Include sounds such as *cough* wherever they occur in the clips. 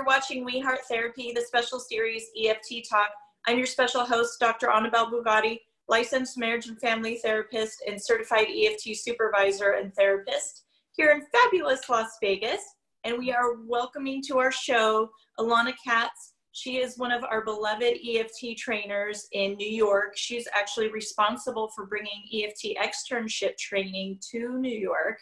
You're watching We Heart Therapy, the special series EFT Talk. I'm your special host, Dr. Annabelle Bugatti, licensed marriage and family therapist and certified EFT supervisor and therapist here in fabulous Las Vegas. And we are welcoming to our show Alana Katz. She is one of our beloved EFT trainers in New York. She's actually responsible for bringing EFT externship training to New York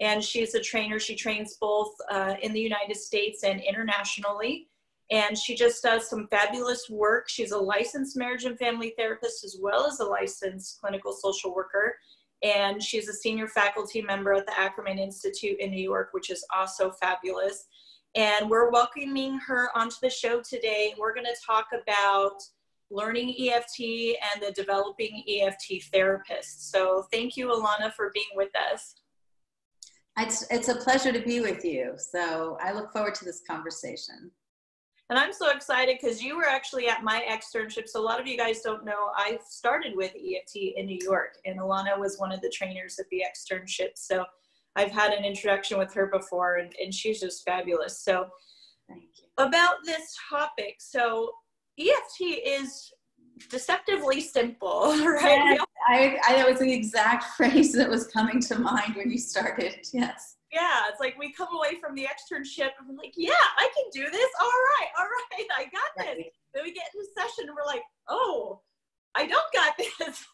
and she's a trainer. She trains both uh, in the United States and internationally. And she just does some fabulous work. She's a licensed marriage and family therapist as well as a licensed clinical social worker. And she's a senior faculty member at the Ackerman Institute in New York, which is also fabulous. And we're welcoming her onto the show today. We're going to talk about learning EFT and the developing EFT therapist. So thank you, Alana, for being with us. It's, it's a pleasure to be with you. So I look forward to this conversation. And I'm so excited because you were actually at my externship. So a lot of you guys don't know, I started with EFT in New York, and Alana was one of the trainers at the externship. So I've had an introduction with her before, and, and she's just fabulous. So thank you. about this topic, so EFT is deceptively simple, *laughs* right? Yes, I, I, that was the exact *laughs* phrase that was coming to mind when you started. Yes. Yeah, it's like we come away from the externship and we're like, yeah, I can do this. All right, all right, *laughs* I got right. this. Then we get into session and we're like, oh, I don't got this.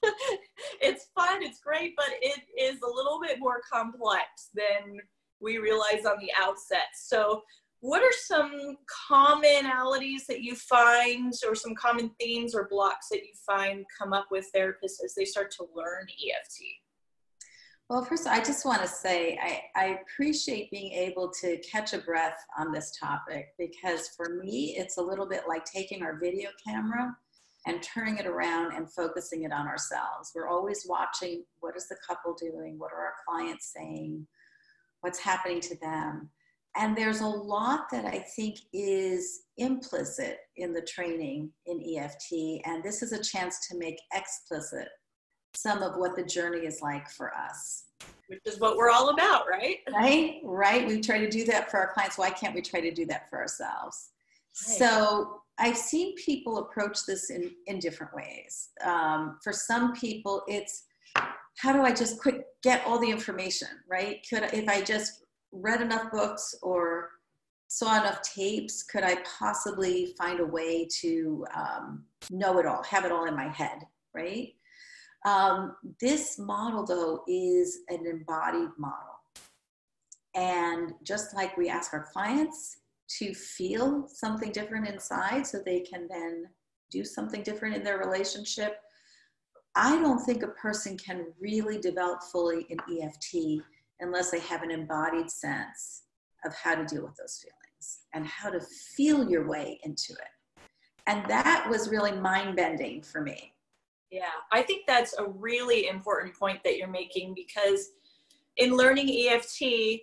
it's fun, it's great, but it is a little bit more complex than we realize on the outset. So what are some commonalities that you find or some common themes or blocks that you find come up with therapists as they start to learn EFT? Well, first, I just want to say I, I, appreciate being able to catch a breath on this topic because for me, it's a little bit like taking our video camera and turning it around and focusing it on ourselves. We're always watching what is the couple doing? What are our clients saying? What's happening to them? And there's a lot that I think is implicit in the training in EFT. And this is a chance to make explicit some of what the journey is like for us. Which is what we're all about, right? Right, right. We try to do that for our clients. Why can't we try to do that for ourselves? Right. So I've seen people approach this in, in different ways. Um, for some people, it's how do I just quick get all the information, right? Could if I just read enough books or saw enough tapes, could I possibly find a way to um, know it all, have it all in my head, right? Um, this model, though, is an embodied model. And just like we ask our clients to feel something different inside so they can then do something different in their relationship, I don't think a person can really develop fully in EFT unless they have an embodied sense of how to deal with those feelings and how to feel your way into it. And that was really mind bending for me. Yeah, I think that's a really important point that you're making because in learning EFT,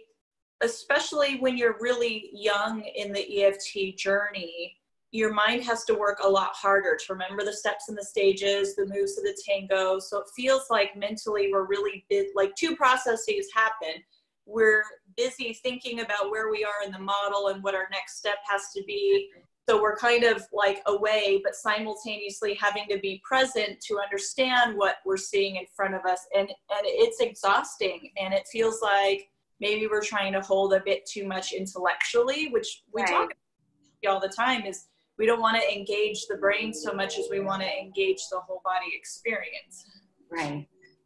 especially when you're really young in the EFT journey, your mind has to work a lot harder to remember the steps and the stages, the moves of the tango. So it feels like mentally we're really like two processes happen. We're busy thinking about where we are in the model and what our next step has to be. So we're kind of like away, but simultaneously having to be present to understand what we're seeing in front of us. And, and it's exhausting. And it feels like maybe we're trying to hold a bit too much intellectually, which we right. talk all the time is we don't want to engage the brain so much as we want to engage the whole body experience. Right,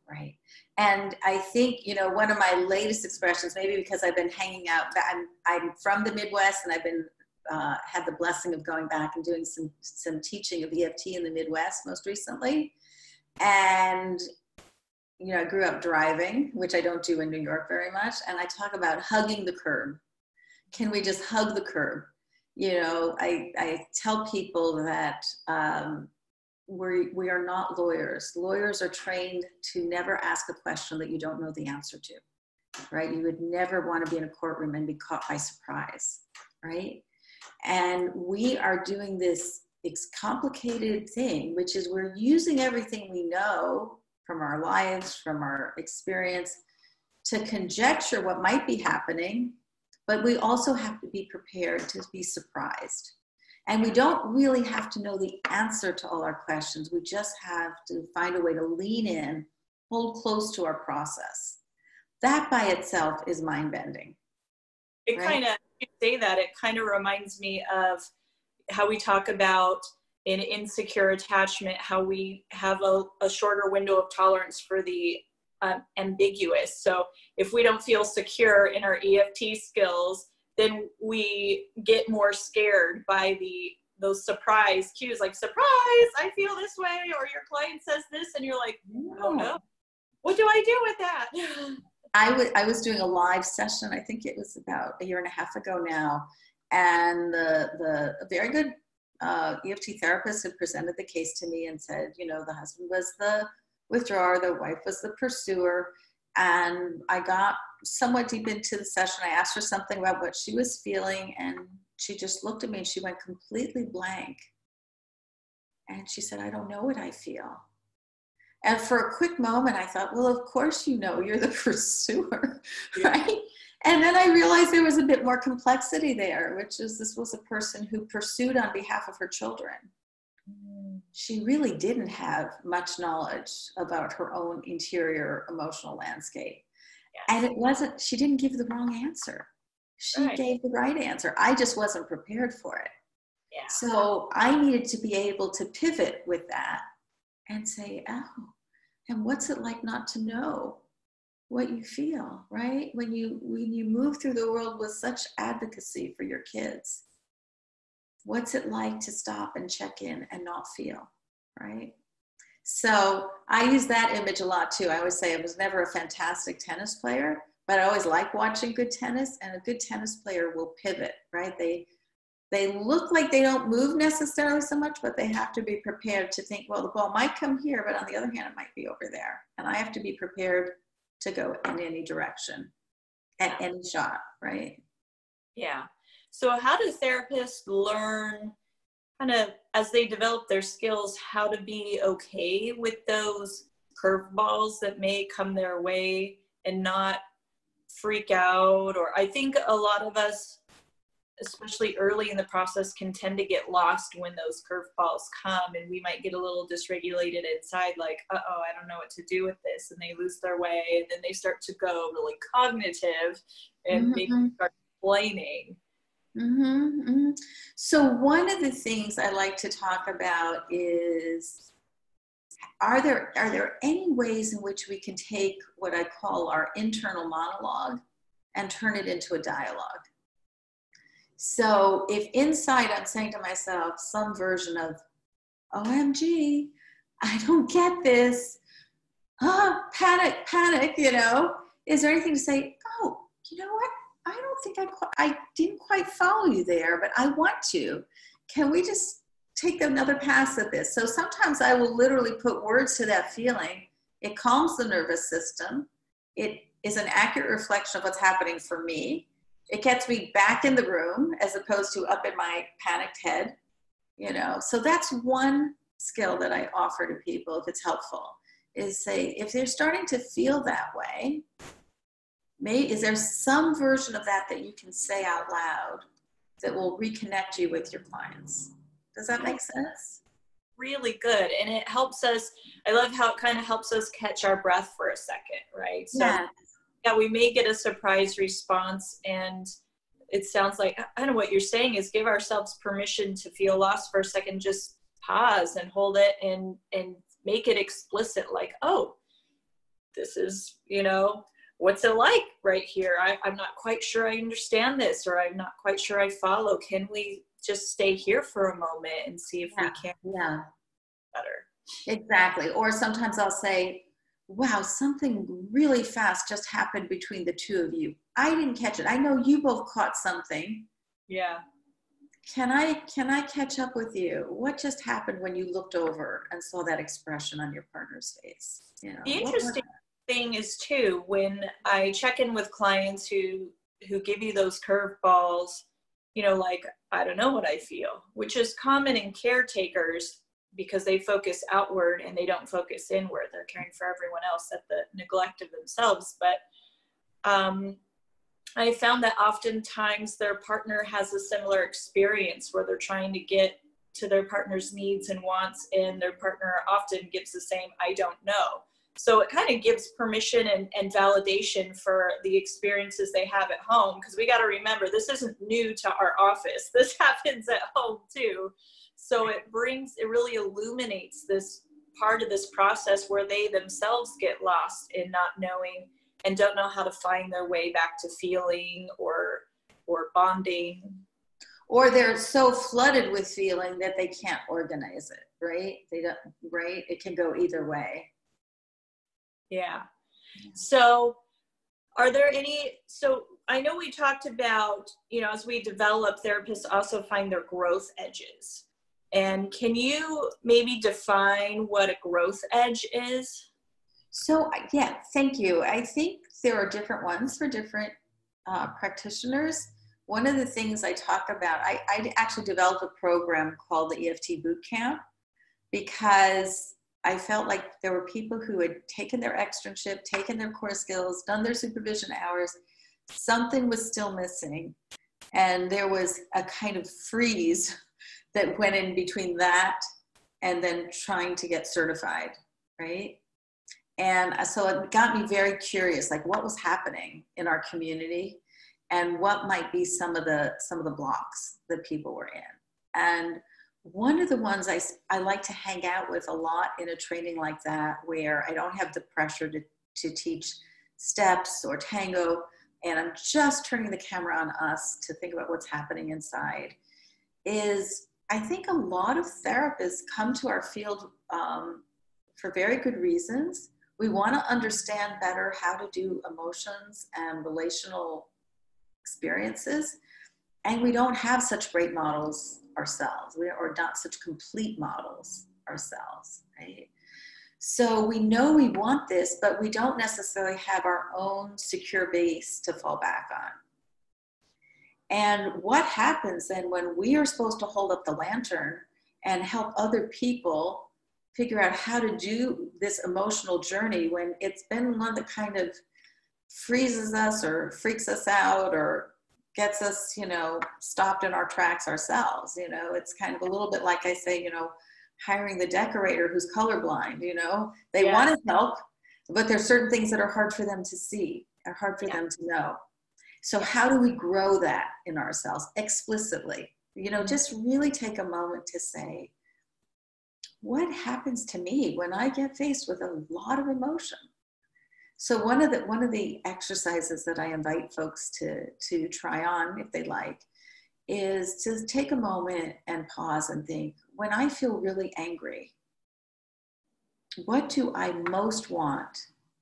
right. And I think, you know, one of my latest expressions, maybe because I've been hanging out, I'm, I'm from the Midwest and I've been, uh, had the blessing of going back and doing some, some teaching of EFT in the Midwest most recently. And, you know, I grew up driving, which I don't do in New York very much. And I talk about hugging the curb. Can we just hug the curb? You know, I, I tell people that um, we, we are not lawyers. Lawyers are trained to never ask a question that you don't know the answer to, right? You would never want to be in a courtroom and be caught by surprise, right? And we are doing this complicated thing, which is we're using everything we know from our lives, from our experience, to conjecture what might be happening but we also have to be prepared to be surprised. And we don't really have to know the answer to all our questions. We just have to find a way to lean in, hold close to our process. That by itself is mind bending. It right? kind of, you say that, it kind of reminds me of how we talk about in insecure attachment, how we have a, a shorter window of tolerance for the um, ambiguous. So if we don't feel secure in our EFT skills, then we get more scared by the those surprise cues like surprise i feel this way or your client says this and you're like oh no. What do i do with that? *laughs* I, w- I was doing a live session i think it was about a year and a half ago now and the the a very good uh, eft therapist had presented the case to me and said you know the husband was the withdrawer the wife was the pursuer and I got somewhat deep into the session. I asked her something about what she was feeling, and she just looked at me and she went completely blank. And she said, I don't know what I feel. And for a quick moment, I thought, well, of course you know, you're the *laughs* pursuer, right? And then I realized there was a bit more complexity there, which is this was a person who pursued on behalf of her children she really didn't have much knowledge about her own interior emotional landscape. Yes. And it wasn't, she didn't give the wrong answer. She right. gave the right answer. I just wasn't prepared for it. Yeah. So I needed to be able to pivot with that and say, oh, and what's it like not to know what you feel, right? When you when you move through the world with such advocacy for your kids what's it like to stop and check in and not feel, right? So I use that image a lot too. I always say I was never a fantastic tennis player, but I always like watching good tennis, and a good tennis player will pivot, right? They they look like they don't move necessarily so much, but they have to be prepared to think, well, the ball might come here, but on the other hand, it might be over there. And I have to be prepared to go in any direction at any shot, right? Yeah. So, how do therapists learn, kind of as they develop their skills, how to be okay with those curveballs that may come their way and not freak out? Or I think a lot of us, especially early in the process, can tend to get lost when those curveballs come, and we might get a little dysregulated inside, like, uh oh, I don't know what to do with this. And they lose their way, and then they start to go really cognitive and mm-hmm. maybe start explaining Mm-hmm, mm-hmm. So, one of the things I like to talk about is are there, are there any ways in which we can take what I call our internal monologue and turn it into a dialogue? So, if inside I'm saying to myself some version of, OMG, I don't get this, ah, panic, panic, you know, is there anything to say, oh, you know what? I don't think I, I didn't quite follow you there, but I want to. Can we just take another pass at this? So sometimes I will literally put words to that feeling. It calms the nervous system. It is an accurate reflection of what's happening for me. It gets me back in the room as opposed to up in my panicked head, you know. So that's one skill that I offer to people if it's helpful is say if they're starting to feel that way, May, is there some version of that that you can say out loud that will reconnect you with your clients? Does that make sense? Really good. And it helps us, I love how it kind of helps us catch our breath for a second, right? So, yeah. yeah, we may get a surprise response and it sounds like I don't know what you're saying is give ourselves permission to feel lost for a second, just pause and hold it and and make it explicit like, oh, this is, you know, what's it like right here? I, I'm not quite sure I understand this, or I'm not quite sure I follow. Can we just stay here for a moment and see if yeah. we can yeah. better? Exactly. Or sometimes I'll say, wow, something really fast just happened between the two of you. I didn't catch it. I know you both caught something. Yeah. Can I can I catch up with you? What just happened when you looked over and saw that expression on your partner's face? You know, interesting thing is too when I check in with clients who who give you those curveballs, you know, like I don't know what I feel, which is common in caretakers because they focus outward and they don't focus inward. They're caring for everyone else at the neglect of themselves. But um, I found that oftentimes their partner has a similar experience where they're trying to get to their partner's needs and wants, and their partner often gives the same, I don't know. So it kind of gives permission and, and validation for the experiences they have at home. Because we got to remember, this isn't new to our office, *laughs* this happens at home too. So it brings, it really illuminates this part of this process where they themselves get lost in not knowing and don't know how to find their way back to feeling or or bonding or they're so flooded with feeling that they can't organize it right they don't right it can go either way yeah. So are there any so i know we talked about you know as we develop therapists also find their growth edges. And can you maybe define what a growth edge is? So yeah thank you. I think there are different ones for different uh, practitioners. One of the things I talk about, I, I actually developed a program called the EFT Boot Camp because I felt like there were people who had taken their externship, taken their core skills, done their supervision hours. Something was still missing. And there was a kind of freeze *laughs* that went in between that and then trying to get certified, right? And uh, so it got me very curious, like what was happening in our community and what might be some of the some of the blocks that people were in and one of the ones I, I like to hang out with a lot in a training like that where i don't have the pressure to, to teach steps or tango and i'm just turning the camera on us to think about what's happening inside is i think a lot of therapists come to our field um, for very good reasons we want to understand better how to do emotions and relational experiences. And we don't have such great models ourselves, we are not such complete models ourselves, right? So we know we want this, but we don't necessarily have our own secure base to fall back on. And what happens then when we are supposed to hold up the lantern and help other people figure out how to do this emotional journey when it's been one that kind of freezes us or freaks us out or gets us, you know, stopped in our tracks ourselves. You know, it's kind of a little bit like I say, you know, hiring the decorator who's colorblind, you know, they yeah. want to help, but there's certain things that are hard for them to see, are hard for yeah. them to know. So how do we grow that in ourselves explicitly? You know, mm-hmm. just really take a moment to say, what happens to me when I get faced with a lot of emotion? So one of the one of the exercises that I invite folks to to try on if they like is to take a moment and pause and think when I feel really angry what do I most want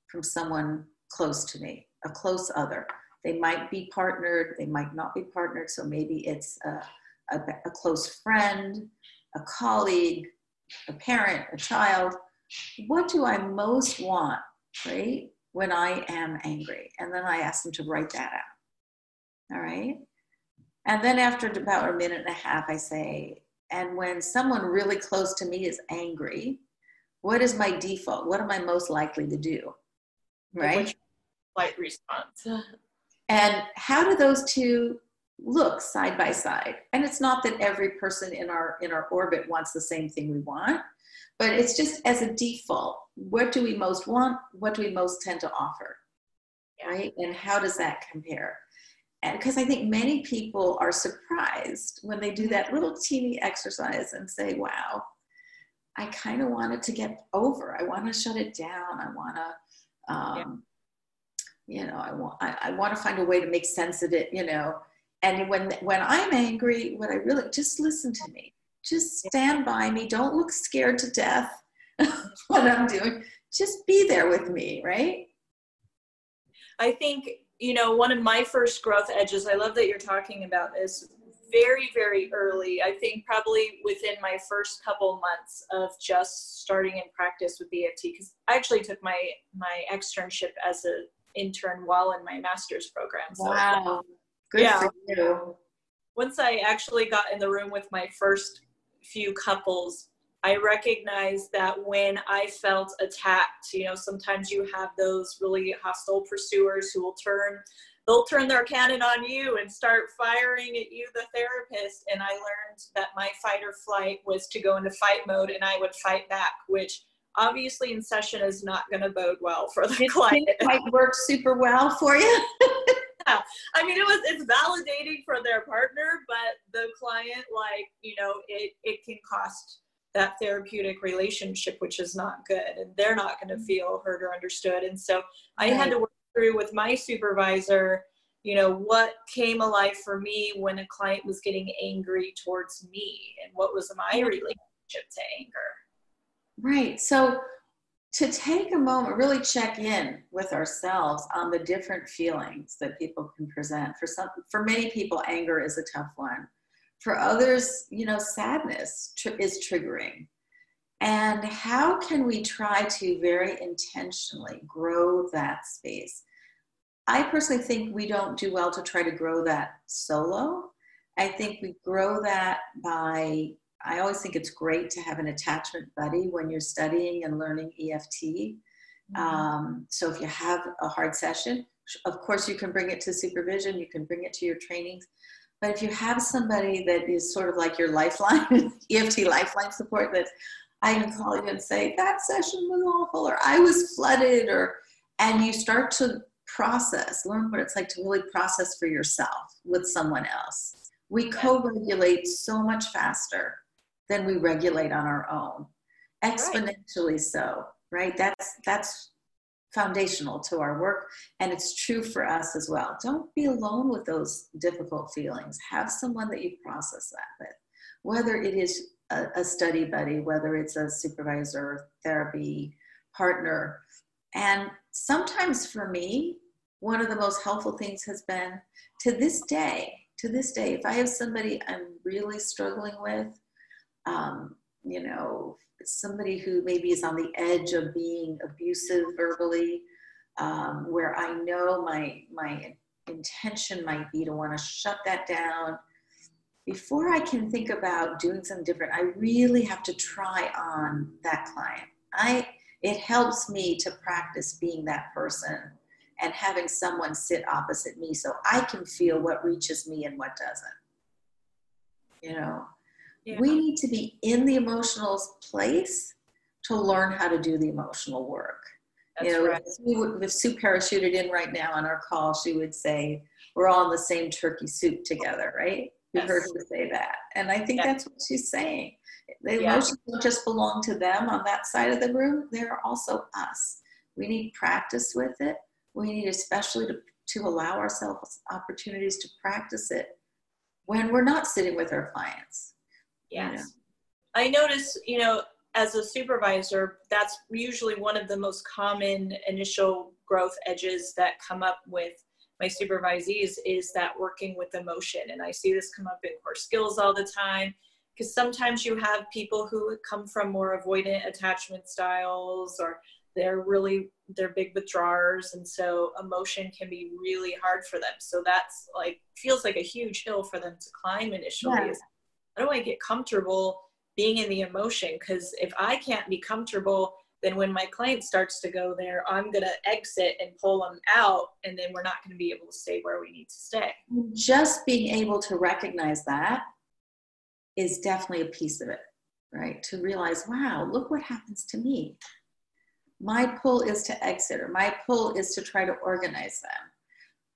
from someone close to me a close other? They might be partnered they might not be partnered so maybe it's a, a, a close friend a colleague a parent a child. What do I most want right when I am angry. And then I ask them to write that out. All right. And then after about a minute and a half, I say, and when someone really close to me is angry, what is my default? What am I most likely to do? Right? Light response. *laughs* And how do those two look side by side? And it's not that every person in our in our orbit wants the same thing we want, but it's just as a default what do we most want? What do we most tend to offer? Right? And how does that compare? And because i think many people are surprised when they do that little teeny exercise and say wow i kind of wanted to get over. I want to shut it down. I want to um, yeah. you know i want I, I want to find a way to make sense of it you know? And when when i'm angry what i really just listen to me just stand by me don't look scared to death what I'm doing. Just be there with me, right? I think, you know, one of my first growth edges, I love that you're talking about this very, very early. I think probably within my first couple months of just starting in practice with EFT, because I actually took my my externship as an intern while in my master's program. So, wow. Good yeah. for you. Once I actually got in the room with my first few couples, I recognize that when I felt attacked, you know, sometimes you have those really hostile pursuers who will turn they'll turn their cannon on you and start firing at you, the therapist. And I learned that my fight or flight was to go into fight mode and I would fight back, which obviously in session is not going to bode well for the client. It client. might work super well for you. yeah. I mean, it was it's validating for their partner, but the client, like you know, it it can cost that therapeutic relationship, which is not good, and they're not going to mm-hmm. feel heard or understood. And so I had to work through with my supervisor, you know, what came alive for me when a client was getting angry towards me, and what was my relationship to anger. Right. So to take a moment, really check in with ourselves on the different feelings that people can present. For some, for many people, anger is a tough one. For others, you know, sadness tr- is triggering. And how can we try to very intentionally grow that space? I personally think we don't do well to try to grow that solo. I think we grow that by I always think it's great to have an attachment buddy when you're studying and learning EFT. Mm-hmm. Um, so if you have a hard session, of course you can bring it to supervision, you can bring it to your trainings. But if you have somebody that is sort of like your lifeline, *laughs* EFT lifeline support, that I can call you and say, that session was awful, or I was flooded, or and you start to process, learn what it's like to really process for yourself with someone else. We co-regulate so much faster than we regulate on our own. Exponentially right. so right? That's that's foundational to our work and it's true for us as well. Don't be alone with those difficult feelings. Have someone that you process that with. Whether it is a, a study buddy whether it's a supervisor therapy partner. And sometimes for me one of the most helpful things has been to this day to this day if i have somebody i'm really struggling with um, you know, somebody who maybe is on the edge of being abusive verbally, um, where I know my my intention might be to want to shut that down. Before I can think about doing something different, I really have to try on that client. I it helps me to practice being that person and having someone sit opposite me so I can feel what reaches me and what doesn't. You know, yeah. We need to be in the emotional place to learn how to do the emotional work. That's you know, right. if, if Sue parachuted in right now on our call, she would say, We're all in the same turkey soup together, right? We yes. heard her say that. And I think yes. that's what she's saying. The yeah. emotions don't just belong to them on that side of the room, they're also us. We need practice with it. We need especially to, to allow ourselves opportunities to practice it when we're not sitting with our clients Yes. Yeah. I notice, you know, as a supervisor, that's usually one of the most common initial growth edges that come up with my supervisees is that working with emotion. And I see this come up in core skills all the time because sometimes you have people who come from more avoidant attachment styles or they're really they're big withdrawers and so emotion can be really hard for them so that's like feels like a huge hill for them to climb initially yeah how do I get comfortable being in the emotion? Because if I can't be comfortable, then when my client starts to go there, I'm going to exit and pull them out, and then we're not going to be able to stay where we need to stay. Just being able to recognize that is definitely a piece of it, right? To realize, wow, look what happens to me. My pull is to exit, or my pull is to try to organize them,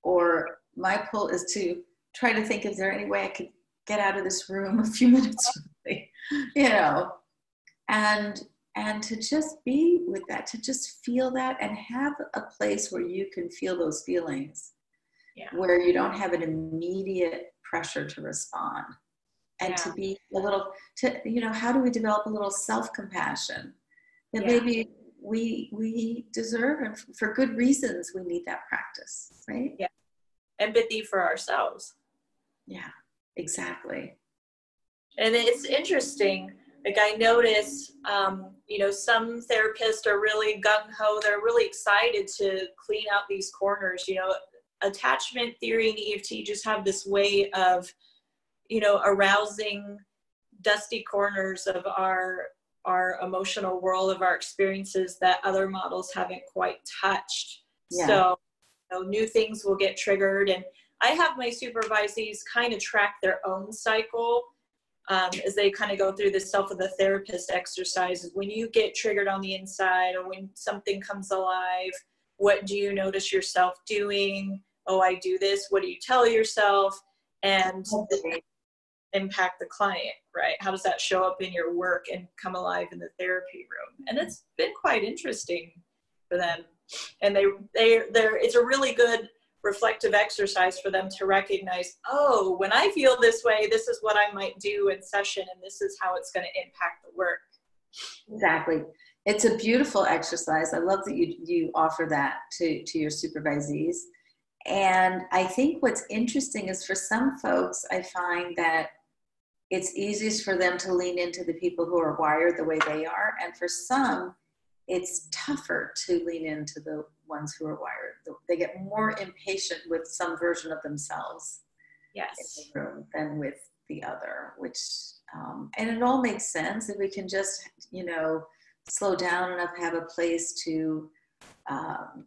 or my pull is to try to think, is there any way I could get out of this room a few *laughs* minutes early, you know, and and to just be with that, to just feel that and have a place where you can feel those feelings, yeah. where you don't have an immediate pressure to respond, and yeah. to be a little, to you know, how do we develop a little self compassion that yeah. maybe we we deserve and for good reasons we need that practice, right? Yeah, empathy for ourselves. Yeah exactly and it's interesting like i notice um, you know some therapists are really gung-ho they're really excited to clean out these corners you know attachment theory and eft just have this way of you know arousing dusty corners of our our emotional world of our experiences that other models haven't quite touched yeah. so know, new things will get triggered. And I have my supervisees kind of track their own cycle um, as they kind of go through the self of the therapist exercises. When you get triggered on the inside or when something comes alive, what do you notice yourself doing? Oh, I do this. What do you tell yourself? And impact the client, right? How does that show up in your work and come alive in the therapy room? And it's been quite interesting for them. And they they they're it's a really good reflective exercise for them to recognize, oh, when I feel this way, this is what I might do in session and this is how it's going to impact the work. Exactly. It's a beautiful exercise. I love that you you offer that to to your supervisees. And I think what's interesting is for some folks, I find that it's easiest for them to lean into the people who are wired the way they are. And for some, it's tougher to lean into the ones who are wired. They get more impatient with some version of themselves yes. in the room than with the other, which, um, and it all makes sense if we can just, you know, slow down enough, have a place to, um,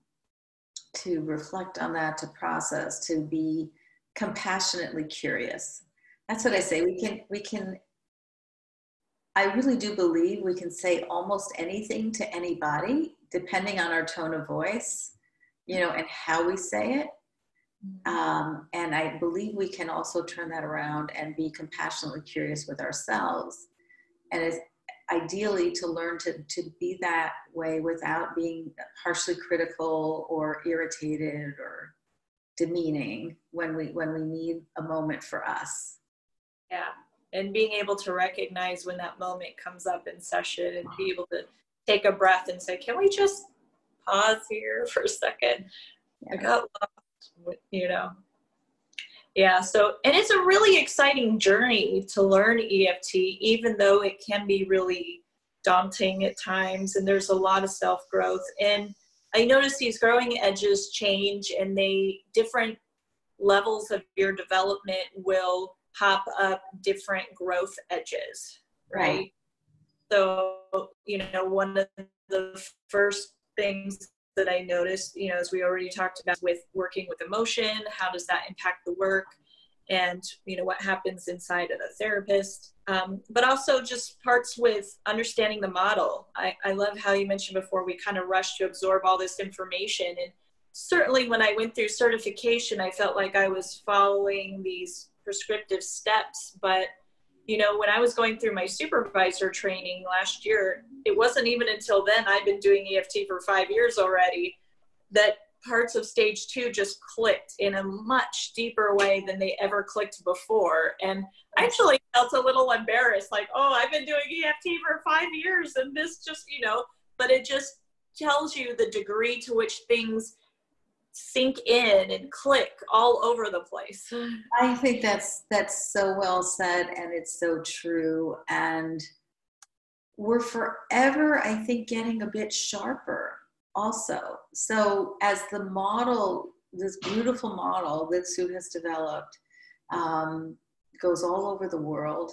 to reflect on that, to process, to be compassionately curious that's what I say. We can, we can, I really do believe we can say almost anything to anybody, depending on our tone of voice, you know, and how we say it. Mm-hmm. Um, and I believe we can also turn that around and be compassionately curious with ourselves. And it's ideally to learn to, to be that way without being harshly critical or irritated or demeaning when we when we need a moment for us yeah. And being able to recognize when that moment comes up in session and be able to take a breath and say, can we just pause here for a second? Yeah. I got lost, you know. Yeah, so, and it's a really exciting journey to learn EFT, even though it can be really daunting at times and there's a lot of self growth. And I notice these growing edges change and they, different levels of your development will pop up different growth edges, right? So, you know, one of the first things that I noticed, you know, as we already talked about with working with emotion, how does that impact the work? And, you know, what happens inside of the therapist. Um, but also just parts with understanding the model. I, I love how you mentioned before we kind of rush to absorb all this information. And certainly when I went through certification, I felt like I was following these prescriptive steps but you know when i was going through my supervisor training last year it wasn't even until then i've been doing eft for five years already that parts of stage two just clicked in a much deeper way than they ever clicked before. And i actually felt a little embarrassed like oh i've been doing eft for five years and this just you know but it just tells you the degree to which things sink in and click all over the place. *laughs* I think that's that's so well said and it's so true and we're forever I think getting a bit sharper also. So as the model this beautiful model that Sue has developed um, goes all over the world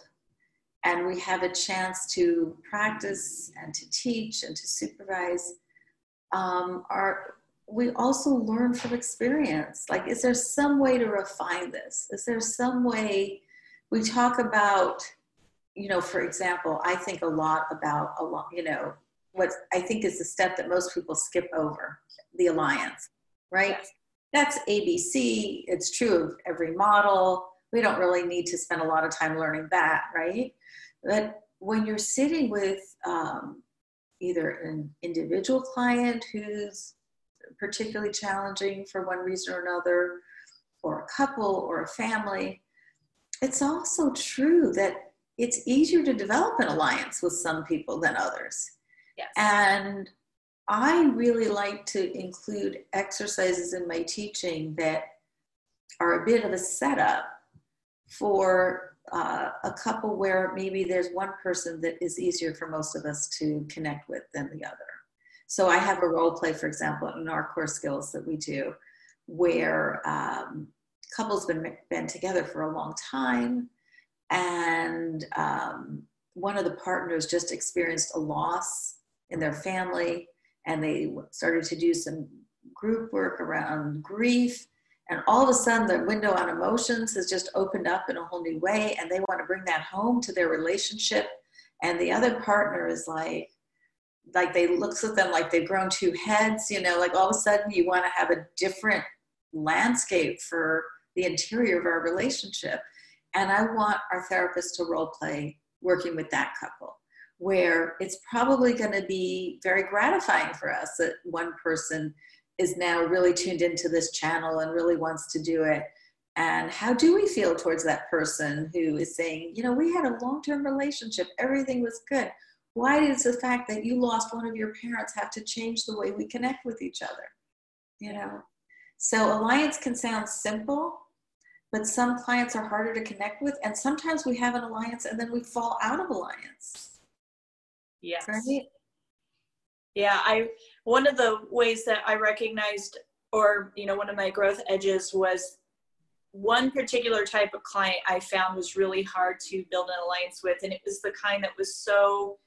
and we have a chance to practice and to teach and to supervise um, our we also learn from experience. Like, is there some way to refine this? Is there some way we talk about, you know, for example, I think a lot about a lot, you know, what I think is the step that most people skip over the alliance, right? That's ABC. It's true of every model. We don't really need to spend a lot of time learning that, right? But when you're sitting with um, either an individual client who's particularly challenging for one reason or another, or a couple or a family, it's also true that it's easier to develop an alliance with some people than others. Yes. And I really like to include exercises in my teaching that are a bit of a setup for uh, a couple where maybe there's one person that is easier for most of us to connect with than the other. So I have a role play, for example, in our core skills that we do, where um, couples been been together for a long time, and um, one of the partners just experienced a loss in their family, and they started to do some group work around grief. And all of a sudden, the window on emotions has just opened up in a whole new way, and they want to bring that home to their relationship. And the other partner is like, like they looks at them like they've grown two heads, you know, like all of a sudden you want to have a different landscape for the interior of our relationship. And I want our therapist to role play working with that couple, where it's probably going to be very gratifying for us that one person is now really tuned into this channel and really wants to do it. And how do we feel towards that person who is saying, you know, we had a long term relationship, everything was good. Why does the fact that you lost one of your parents have to change the way we connect with each other? You know? So alliance can sound simple, but some clients are harder to connect with. And sometimes we have an alliance and then we fall out of alliance. Yes. Right? Yeah, I one of the ways that I recognized or you know one of my growth edges was one particular type of client I found was really hard to build an alliance with and it was the kind that was so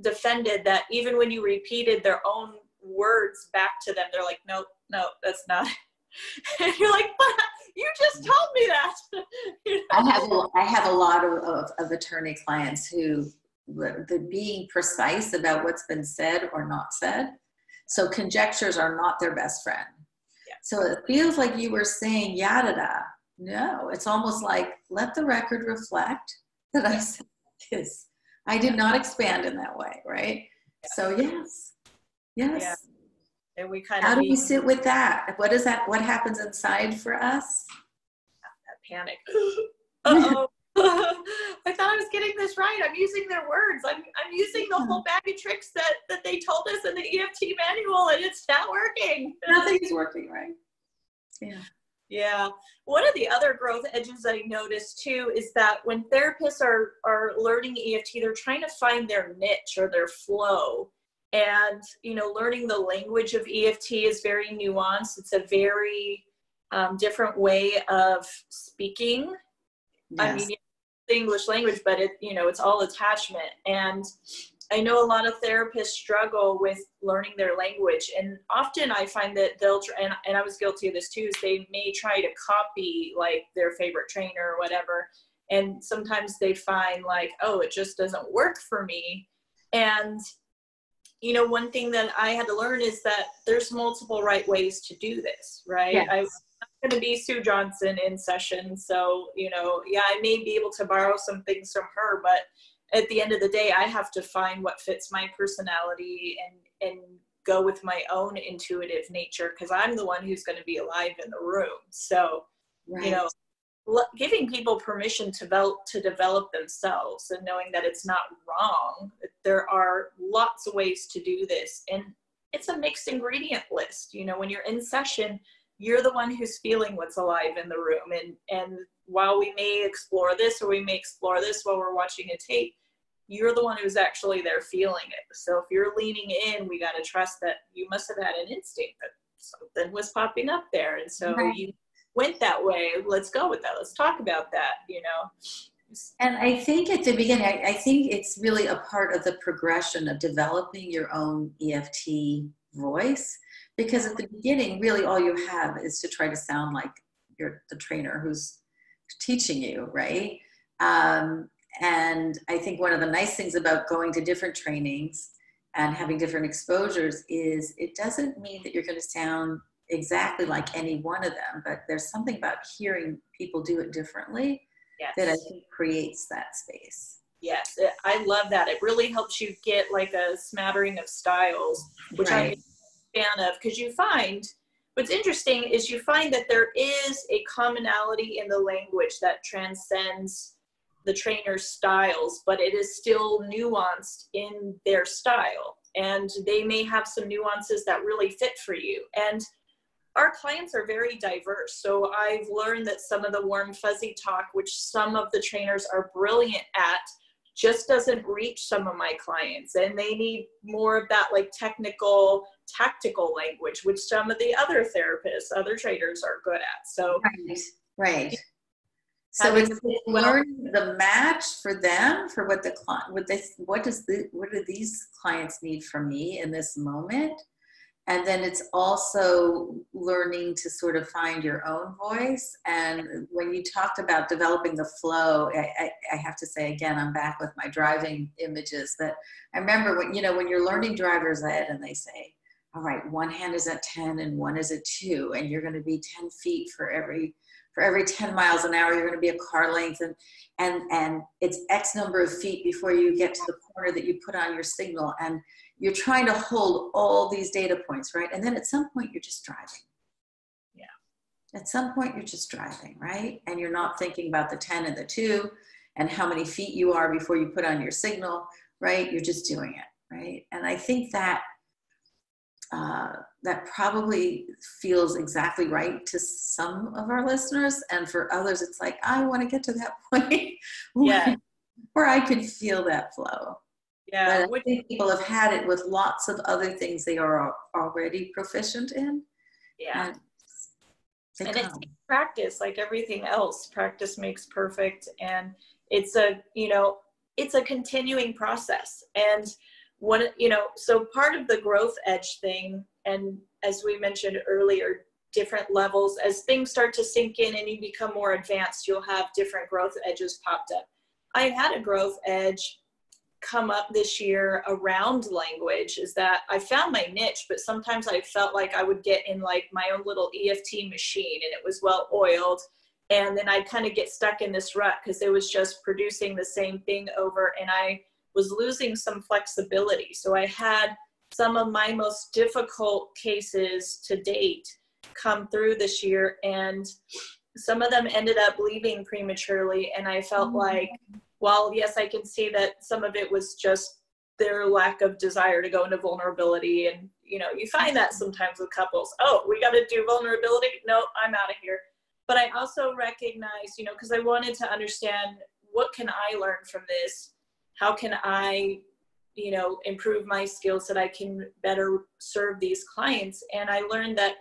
defended that even when you repeated their own words back to them, they're like, no, no, that's not. *laughs* and you're like, but you just told me that. *laughs* you know? I have a, I have a lot of, of, of attorney clients who the, the being precise about what's been said or not said. So conjectures are not their best friend. Yeah. So it feels like you were saying yada da. No, it's almost like let the record reflect that I said this. I did not expand in that way, right? Yeah. So yes, yes. Yeah. And we kind How of. How do we sit with that? What is that? What happens inside for us? That panic. *laughs* oh. *laughs* I thought I was getting this right. I'm using their words. I'm, I'm using the whole bag of tricks that, that they told us in the EFT manual, and it's not working. Nothing's working, right? Yeah. Yeah. One of the other growth edges I noticed too is that when therapists are, are learning EFT, they're trying to find their niche or their flow. And, you know, learning the language of EFT is very nuanced. It's a very um, different way of speaking. Yes. I mean, the English language, but it, you know, it's all attachment. And I know a lot of therapists struggle with learning their language, and often I find that they'll try, and, and I was guilty of this too. Is they may try to copy like their favorite trainer or whatever, and sometimes they find like, oh, it just doesn't work for me. And you know, one thing that I had to learn is that there's multiple right ways to do this, right? Yes. I, I'm going to be Sue Johnson in session, so you know, yeah, I may be able to borrow some things from her, but at the end of the day i have to find what fits my personality and and go with my own intuitive nature because i'm the one who's going to be alive in the room. So right. you know giving people permission to develop to develop themselves and knowing that it's not wrong there are lots of ways to do this. And it's a mixed ingredient list you know when you're in session you're the one who's feeling what's alive in the room. And and while we may explore this or we may explore this while we're watching a tape you're the one who's actually there feeling it. So if you're leaning in, we got to trust that you must have had an instinct that something was popping up there. And so right. you went that way. Let's go with that. Let's talk about that, you know. And I think at the beginning, I, I think it's really a part of the progression of developing your own EFT voice. Because at the beginning, really all you have is to try to sound like you're the trainer who's teaching you, right? Um, and I think one of the nice things about going to different trainings and having different exposures is it doesn't mean that you're going to sound exactly like any one of them, but there's something about hearing people do it differently yes. that I think creates that space. Yes, I love that. It really helps you get like a smattering of styles, which right. I'm a fan of because you find what's interesting is you find that there is a commonality in the language that transcends the trainer's styles, but it is still nuanced in their style. And they may have some nuances that really fit for you. And our clients are very diverse. So I've learned that some of the warm fuzzy talk, which some of the trainers are brilliant at, just doesn't reach some of my clients. And they need more of that like technical, tactical language, which some of the other therapists, other trainers are good at. So right. Right. So it's learn the match for them for what the client what this what does the what do these clients need from me in this moment? And then it's also learning to sort of find your own voice. And when you talked about developing the flow I, I, I, have to say again i'm back with my driving images that i remember when you know when you're learning driver's ed and they say all right one hand is at 10 and one is at 2 and you're going to be 10 feet for every for every 10 miles an hour you're going to be a car length and and and it's x number of feet before you get to the corner that you put on your signal and you're trying to hold all these data points, right? And then at some point, you're just driving. Yeah. At some point, you're just driving, right? And you're not thinking about the 10 and the 2 and how many feet you are before you put on your signal, right? You're just doing it, right? And I think that uh, that probably feels exactly right to some of our listeners, and for others, it's like I want to get to that *laughs* point yeah. where I can feel that flow. Yeah. But I think people have had it with lots of other things they are already proficient in. Yeah. And, and it's practice, like everything else. Practice makes perfect. And it's a, you know, it's a continuing process. And one, you know, so part of the growth edge thing, and as we mentioned earlier, different levels, as things start to sink in and you become more advanced, you'll have different growth edges popped up. I had a growth edge come up this year around language is that I found my niche, but sometimes I felt like I would get in like my own little EFT machine and it was well oiled. And then I'd kind of get stuck in this rut because it was just producing the same thing over and I was losing some flexibility. So I had some of my most difficult cases to date come through this year and some of them ended up leaving prematurely and I felt mm-hmm. like while yes, I can see that some of it was just their lack of desire to go into vulnerability and you know you find that sometimes with couples oh we got to do vulnerability no i'm out of here but i also recognize you know because i wanted to understand what can i learn from this how can i you know improve my skills so that i can better serve these clients and i learned that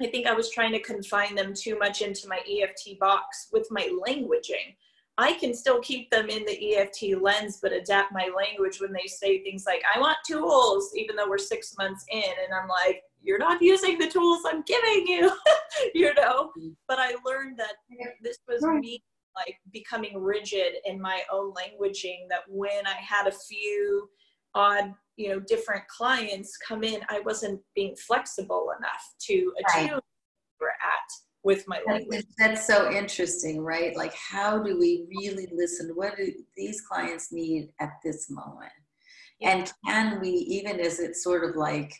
i think i was trying to confine them too much into my eft box with my languaging I can still keep them in the EFT lens, but adapt my language when they say things like, I want tools, even though we're six months in. And I'm like, you're not using the tools I'm giving you, *laughs* you know? Mm-hmm. But I learned that this was me like becoming rigid in my own languaging that when I had a few odd, you know, different clients come in, I wasn't being flexible enough to attune right. we're at with my language. That's so interesting, right? Like, how do we really listen? What do these clients need at this moment? Yeah. And can we, even as it's sort of like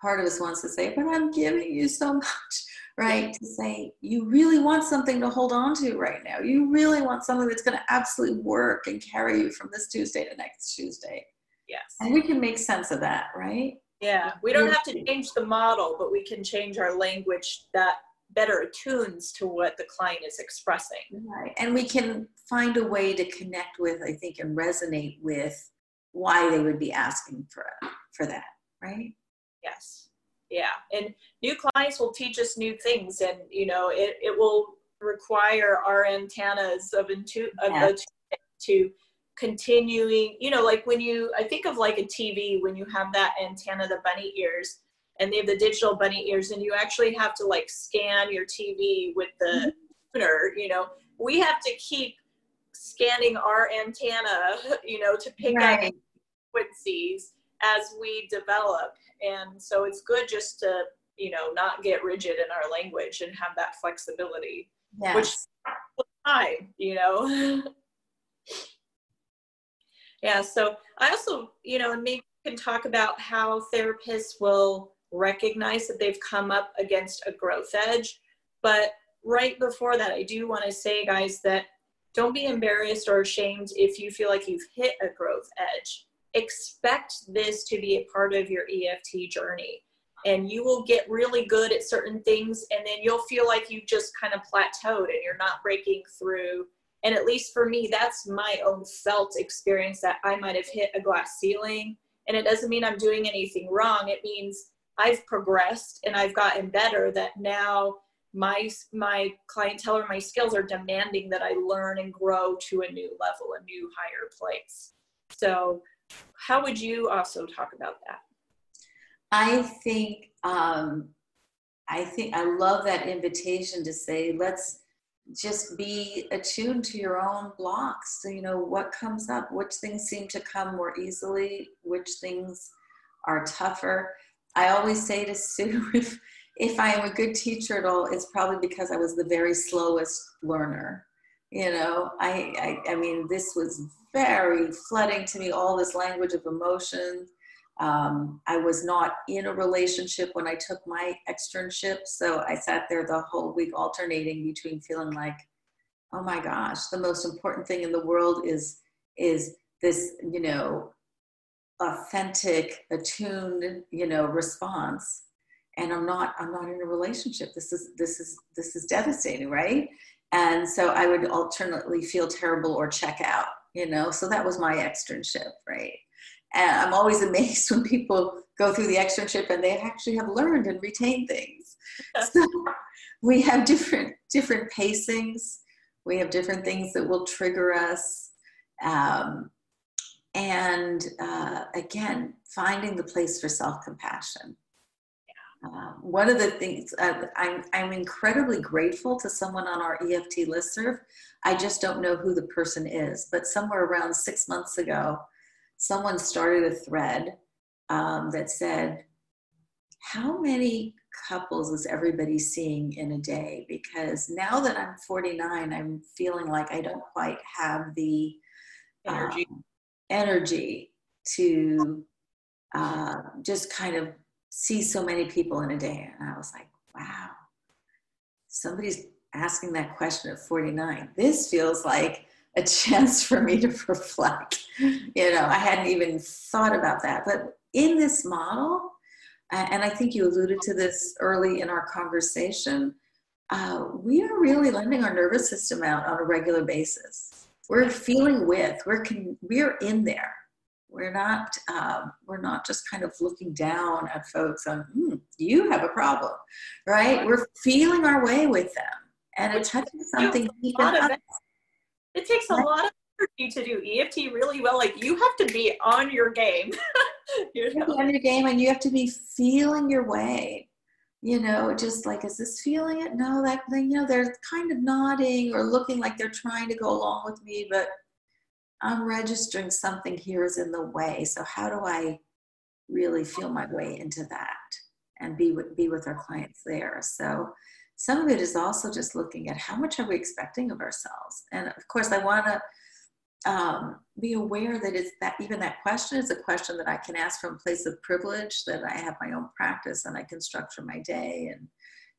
part of us wants to say, but I'm giving you so *laughs* much, right? To say, you really want something to hold on to right now. You really want something that's going to absolutely work and carry you from this Tuesday to next Tuesday. Yes. And we can make sense of that, right? Yeah. We don't have to change the model, but we can change our language that better attunes to what the client is expressing. Right. And we can find a way to connect with, I think, and resonate with why they would be asking for for that, right? Yes. Yeah. And new clients will teach us new things and you know, it, it will require our antennas of intu yeah. to continuing, you know, like when you I think of like a TV when you have that antenna, the bunny ears and they have the digital bunny ears and you actually have to like scan your TV with the mm-hmm. tuner, you know, we have to keep scanning our antenna, *laughs* you know, to pick right. up frequencies as we develop. And so it's good just to, you know, not get rigid in our language and have that flexibility, yes. which time, you know. *laughs* yeah, so I also, you know, and maybe we can talk about how therapists will recognize that they've come up against a growth edge. But right before that, I do want to say, guys, that don't be embarrassed or ashamed if you feel like you've hit a growth edge. Expect this to be a part of your EFT journey. And you will get really good at certain things, and then you'll feel like you've just kind of plateaued and you're not breaking through. And at least for me, that's my own felt experience that I might have hit a glass ceiling. And it doesn't mean I'm doing anything wrong. It means I've progressed and I've gotten better that now my my clientele or my skills are demanding that I learn and grow to a new level, a new higher place. So how would you also talk about that? I think um, I think I love that invitation to say let's just be attuned to your own blocks. So, you know what comes up, which things seem to come more easily, which things are tougher. I always say to *laughs* Sue, if if I am a good teacher at all, it's probably because I was the very slowest learner. You know, I, I, I mean, this was very flooding to me, all this language of emotion. Um, I was not in a relationship when I took my externship. So I sat there the whole week alternating between feeling like, oh my gosh, the most important thing in the world is, is this, you know, authentic, attuned, you know, response. And I'm not, I'm not in a relationship. This is, this is, this is devastating, right? And so I would alternately feel terrible or check out, you know? So that was my externship, right? And I'm always *laughs* amazed when people go through the externship and they actually have learned and retained things. *laughs* so we have different different pacings. We have different things that will trigger us. Um, and uh, again, finding the place for self compassion. Uh, one of the things uh, I'm, I'm incredibly grateful to someone on our EFT listserv. I just don't know who the person is, but somewhere around six months ago, someone started a thread um, that said, How many couples is everybody seeing in a day? Because now that I'm 49, I'm feeling like I don't quite have the energy, um, energy to uh, just kind of see so many people in a day. And I was like, wow, somebody's asking that question at 49. This feels like a *laughs* chance for me to reflect. You know, I hadn't even thought about that. But in this model, and I think you alluded to this early in our conversation, uh, we are really lending our nervous system out on a regular basis. We're feeling with, we're, con- we're in there. We're not, um, we're not just kind of looking down at folks on, mm, you have a problem, right? We're feeling our way with them. And it touches something deep in us it takes a lot of energy to do EFT really well. Like you have to be on your game. *laughs* you know? on your game and you have to be feeling your way. You know, just like, is this feeling it? No, that thing, you know, they're kind of nodding or looking like they're trying to go along with me, but I'm registering something here is in the way. So how do I really feel my way into that and be with, be with our clients there? So some of it is also just looking at how much are we expecting of ourselves and of course i want to um, be aware that it's that even that question is a question that i can ask from a place of privilege that i have my own practice and i can structure my day and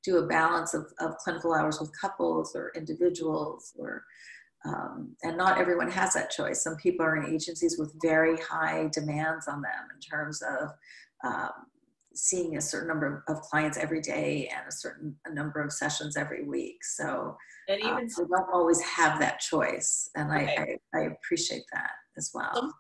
do a balance of, of clinical hours with couples or individuals or um, and not everyone has that choice some people are in agencies with very high demands on them in terms of um, seeing a certain number of clients every day and a certain a number of sessions every week. So and um, even um, we don't always have that choice, and right. I, I, I appreciate that as well.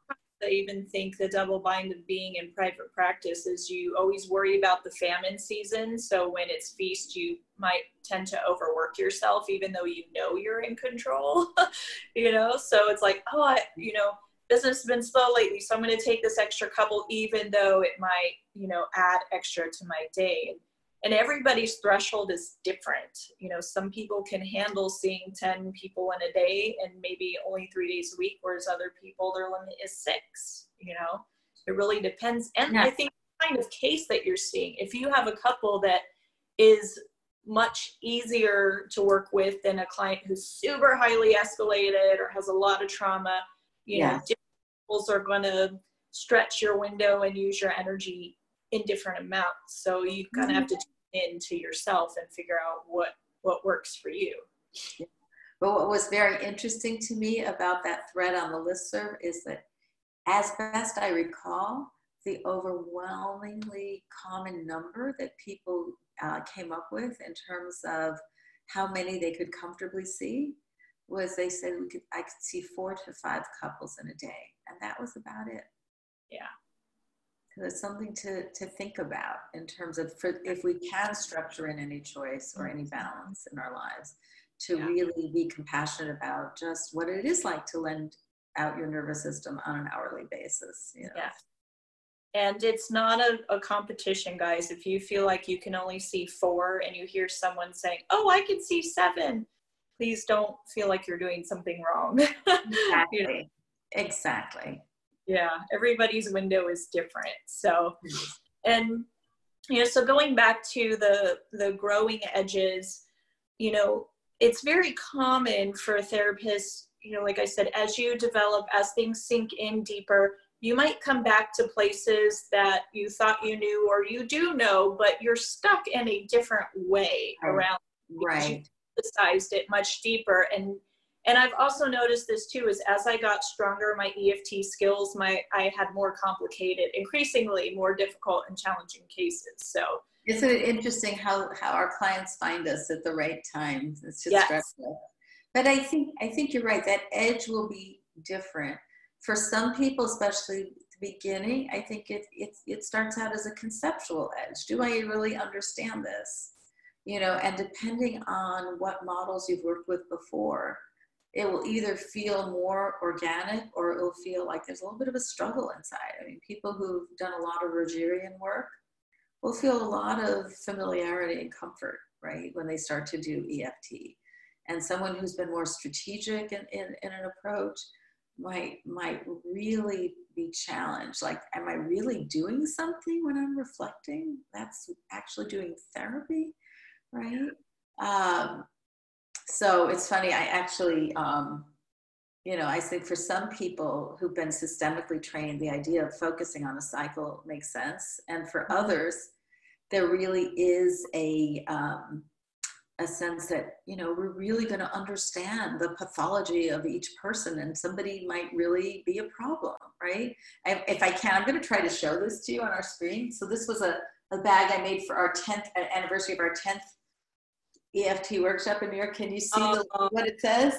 I even think the double bind of being in private practice is you always worry about the famine season. So when it's feast, you might tend to overwork yourself, even though you know you're in control. *laughs* you know, so it's like, oh, I, you know business has been slow lately, so I'm going to take this extra couple, even though it might, you know, add extra to my day. And everybody's threshold is different. You know, some people can handle seeing 10 people in a day and maybe only three days a week, whereas other people, their limit is six. You know, it really depends. And yeah. I think kind of case that you're seeing, if you have a couple that is much easier to work with than a client who's super highly escalated or has a lot of trauma, you yeah. know are going to stretch your window and use your energy in different amounts. So you kind of mm-hmm. have to tune into yourself and figure out what what works for you. But what was very interesting to me about that thread on the listserv is that, as best I recall, the overwhelmingly common number that people uh, came up with in terms of how many they could comfortably see was they said we could I could see four to five couples in a day, and that was about it. Yeah. So it's something to to think about in terms of for, if we can structure in any choice or any mm-hmm. balance in our lives to yeah. really be compassionate about just what it is like to lend out your nervous system on an hourly basis. You know? Yeah. And it's not a, a competition, guys. If you feel like you can only see four and you hear someone saying, Oh, I can see seven, please don't feel like you're doing something wrong. Exactly. *laughs* you know? Exactly. Yeah, everybody's window is different. So, mm-hmm. and you know, so going back to the the growing edges, you know, it's very common for therapists, you know, like I said, as you develop, as things sink in deeper, you might come back to places that you thought you knew or you do know, but you're stuck in a different way around. Right. You emphasized it much deeper and and I've also noticed this too is as I got stronger, my EFT skills, my I had more complicated, increasingly more difficult and challenging cases. So isn't it interesting how how our clients find us at the right time? It's just yes. stressful. But I think I think you're right. That edge will be different for some people, especially the beginning. I think it it it starts out as a conceptual edge. Do I really understand this? You know, and depending on what models you've worked with before, it will either feel more organic or it will feel like there's a little bit of a struggle inside. I mean, people who've done a lot of Rogerian work will feel a lot of familiarity and comfort, right, when they start to do EFT. And someone who's been more strategic in, in, in an approach might might really be challenged. Like, am I really doing something when I'm reflecting? That's actually doing therapy, right? Um, so it's funny, I actually, um, you know, I think for some people who've been systemically trained, the idea of focusing on a cycle makes sense. And for mm-hmm. others, there really is a, um, a sense that, you know, we're really going to understand the pathology of each person and somebody might really be a problem, right? I, if I can, I'm going to try to show this to you on our screen. So this was a, a bag I made for our 10th anniversary of our 10th EFT workshop in New York. Can you see the, uh-huh. what it says?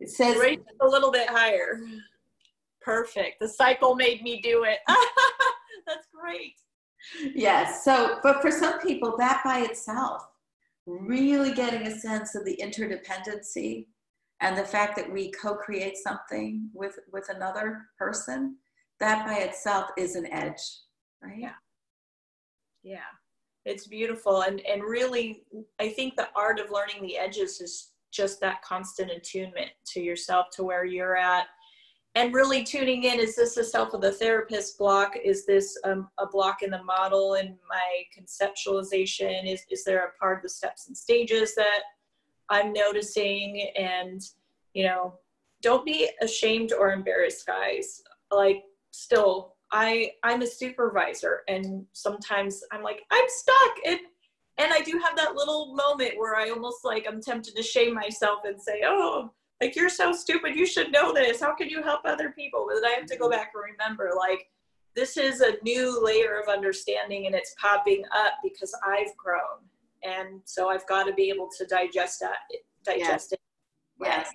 It says a little bit higher. Perfect. The cycle made me do it. *laughs* That's great. Yes. So, but for some people, that by itself, really getting a sense of the interdependency and the fact that we co-create something with with another person, that by itself is an edge, right? Yeah. Yeah it's beautiful. And and really i think the art of learning the edges is just that constant attunement to yourself to where you're at. And really tuning in is this a self of the therapist block? Is this um, a block in the model in my conceptualization? Is, is there a part of the steps and stages that i'm noticing? And you know don't be ashamed or embarrassed guys. Like still I I'm a supervisor and sometimes I'm like I'm stuck and and I do have that little moment where I almost like I'm tempted to shame myself and say, "Oh, like you're so stupid. You should know this. How can you help other people?" But then I have to go back and remember like this is a new layer of understanding and it's popping up because I've grown. And so I've got to be able to digest that digest yes. it. Yes.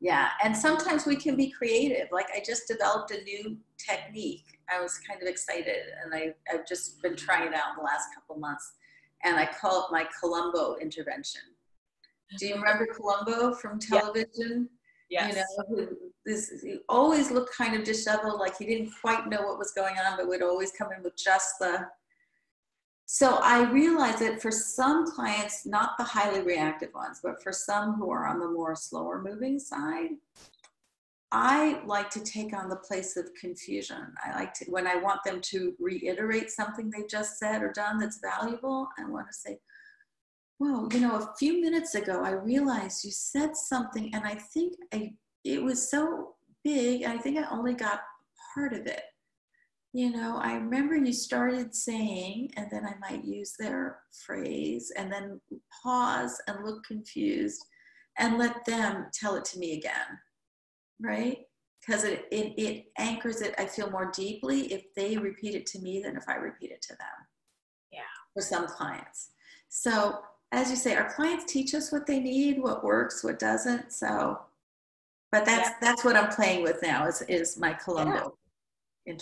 Yeah, and sometimes we can be creative. Like I just developed a new technique. I was kind of excited, and I, I've just been trying it out in the last couple months. And I call it my Columbo intervention. Do you remember Columbo from television? Yes. You know, this he always looked kind of disheveled, like he didn't quite know what was going on, but would always come in with just the so I realize that for some clients, not the highly reactive ones, but for some who are on the more slower moving side, I like to take on the place of confusion. I like to, when I want them to reiterate something they just said or done that's valuable, I want to say, well, you know, a few minutes ago, I realized you said something and I think I, it was so big, I think I only got part of it you know, I remember you started saying, and then I might use their phrase, and then pause and look confused and let them tell it to me again, right? Because it, it, it anchors it, I feel more deeply if they repeat it to me than if I repeat it to them. Yeah. For some clients. So, as you say, our clients teach us what they need, what works, what doesn't. So, but that's yeah. that's what I'm playing with now is is my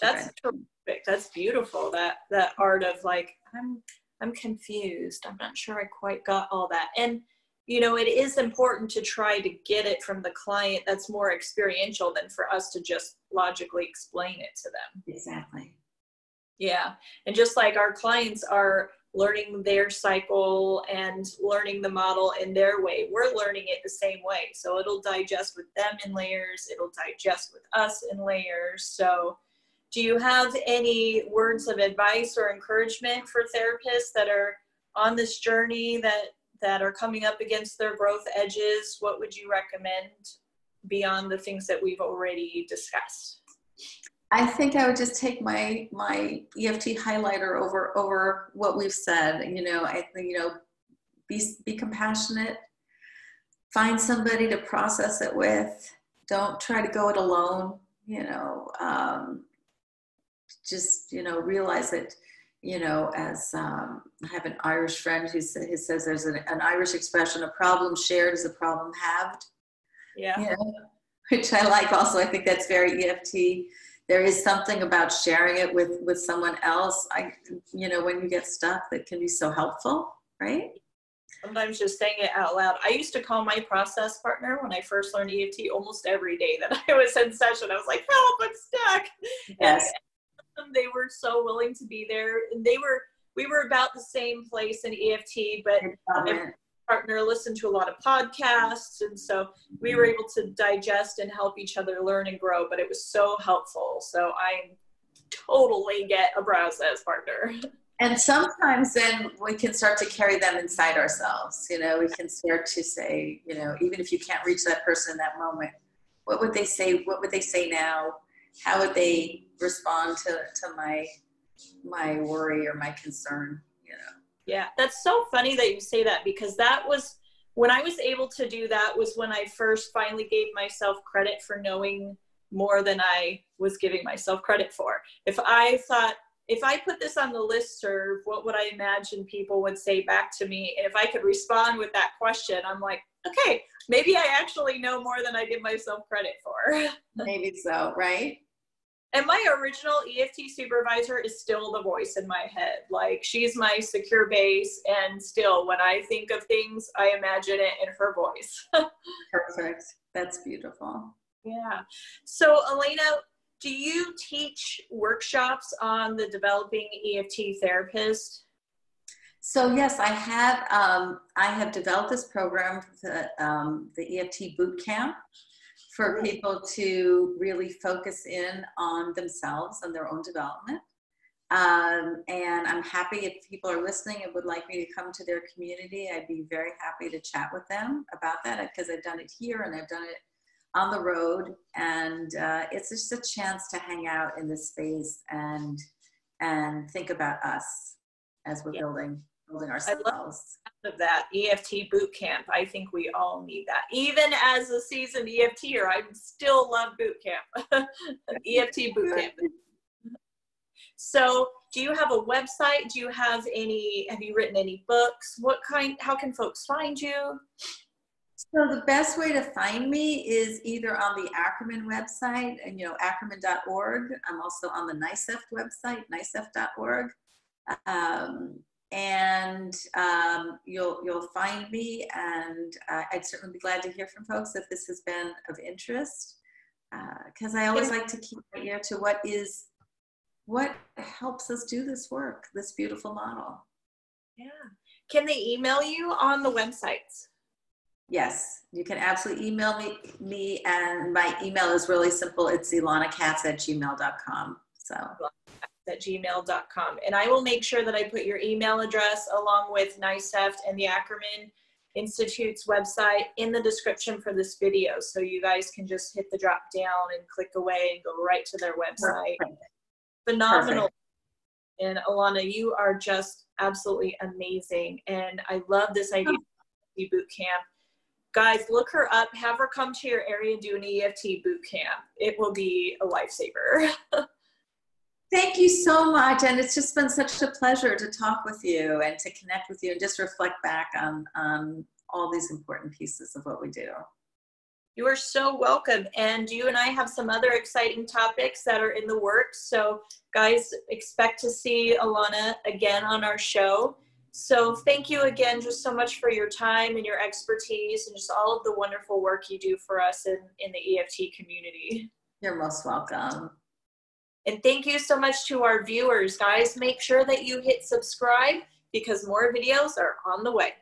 That's terrific. That's beautiful. That that art of like I'm I'm confused. I'm not sure I quite got all that. And you know, it is important to try to get it from the client that's more experiential than for us to just logically explain it to them. Exactly. Yeah. And just like our clients are learning their cycle and learning the model in their way, we're learning it the same way. So it'll digest with them in layers, it'll digest with us in layers. So, do you have any words of advice or encouragement for therapists that are on this journey that that are coming up against their growth edges? What would you recommend beyond the things that we've already discussed? I think I would just take my my EFT highlighter over over what we've said. You know, I think you know, be be compassionate. Find somebody to process it with. Don't try to go it alone. You know, um, just you know, realize that. You know, as um, I have an Irish friend who, say, who says there's an, an Irish expression: "A problem shared is a problem halved." Yeah. You *laughs* know, which I like. Also, I think that's very EFT there is something about sharing it with with someone else i you know when you get stuck that can be so helpful right sometimes just saying it out loud i used to call my process partner when i first learned eft almost every day that *laughs* i was in session i was like help i'm stuck yes and they were so willing to be there. And they were we were about the same place in eft but partner listened to a lot of podcasts. And so we were able to digest and help each other learn and grow but it was so helpful. So i totally get a process partner. And sometimes then we can start to carry them inside ourselves. You know we can start to say you know even if you can't reach that person in that moment what would they say what would they say now how would they respond to to my my worry or my concern you know yeah, that's so funny that you say that because that was when I was able to do that was when I first finally gave myself credit for knowing more than I was giving myself credit for. If I thought if I put this on the listserv, what would I imagine people would say back to me? And if I could respond with that question, I'm like, okay, maybe I actually know more than I give myself credit for. *laughs* maybe so, right? And my original EFT supervisor is still the voice in my head. Like she's my secure base, and still, when I think of things, I imagine it in her voice. *laughs* Perfect. That's beautiful. Yeah. So, Elana, do you teach workshops on the developing EFT therapist? So yes, I have. Um, I have developed this program, the um, the EFT boot camp, for people to really focus in on themselves and their own development. Um, and I'm happy if people are listening and would like me to come to their community, I'd be very happy to chat with them about that because I've done it here and I've done it on the road. And uh, it's just a chance to hang out in this space and and think about us as we're yeah. building building ourselves of that EFT boot camp. I think we all need that. Even as a seasoned EFTer, I still love boot camp. *laughs* EFT boot camp. So, do you have a website? Do you have any? Have you written any books? What kind? How can folks find you? So the best way to find me is either on the Ackerman website and you know ackerman.org. I'm also on the NICEFT website, niceft.org. Um, and um, you'll you'll find me and uh, i'd certainly be glad to hear from folks if this has been of interest. Because uh, i always like to keep my ear to what is what helps us do this work this beautiful model. Yeah. Can they email you on the websites? Yes. You can absolutely email me me and my email is really simple. It's ilanakatz at gmail.com so at gmail.com. And I will make sure that I put your email address along with NICEFT and the Ackerman Institute's website in the description for this video. So you guys can just hit the drop down and click away and go right to their website. Perfect. Phenomenal. Perfect. And Alana, you are just absolutely amazing. And I love this idea of boot camp. Guys, look her up, have her come to your area and do an EFT boot camp. It will be a lifesaver. *laughs* Thank you so much. And it's just been such a pleasure to talk with you and to connect with you and just reflect back on, on all these important pieces of what we do. You are so welcome. And you and I have some other exciting topics that are in the works. So, guys, expect to see Alana again on our show. So, thank you again just so much for your time and your expertise and just all of the wonderful work you do for us in, in the EFT community. You're most welcome. And thank you so much to our viewers, guys. Make sure that you hit subscribe because more videos are on the way.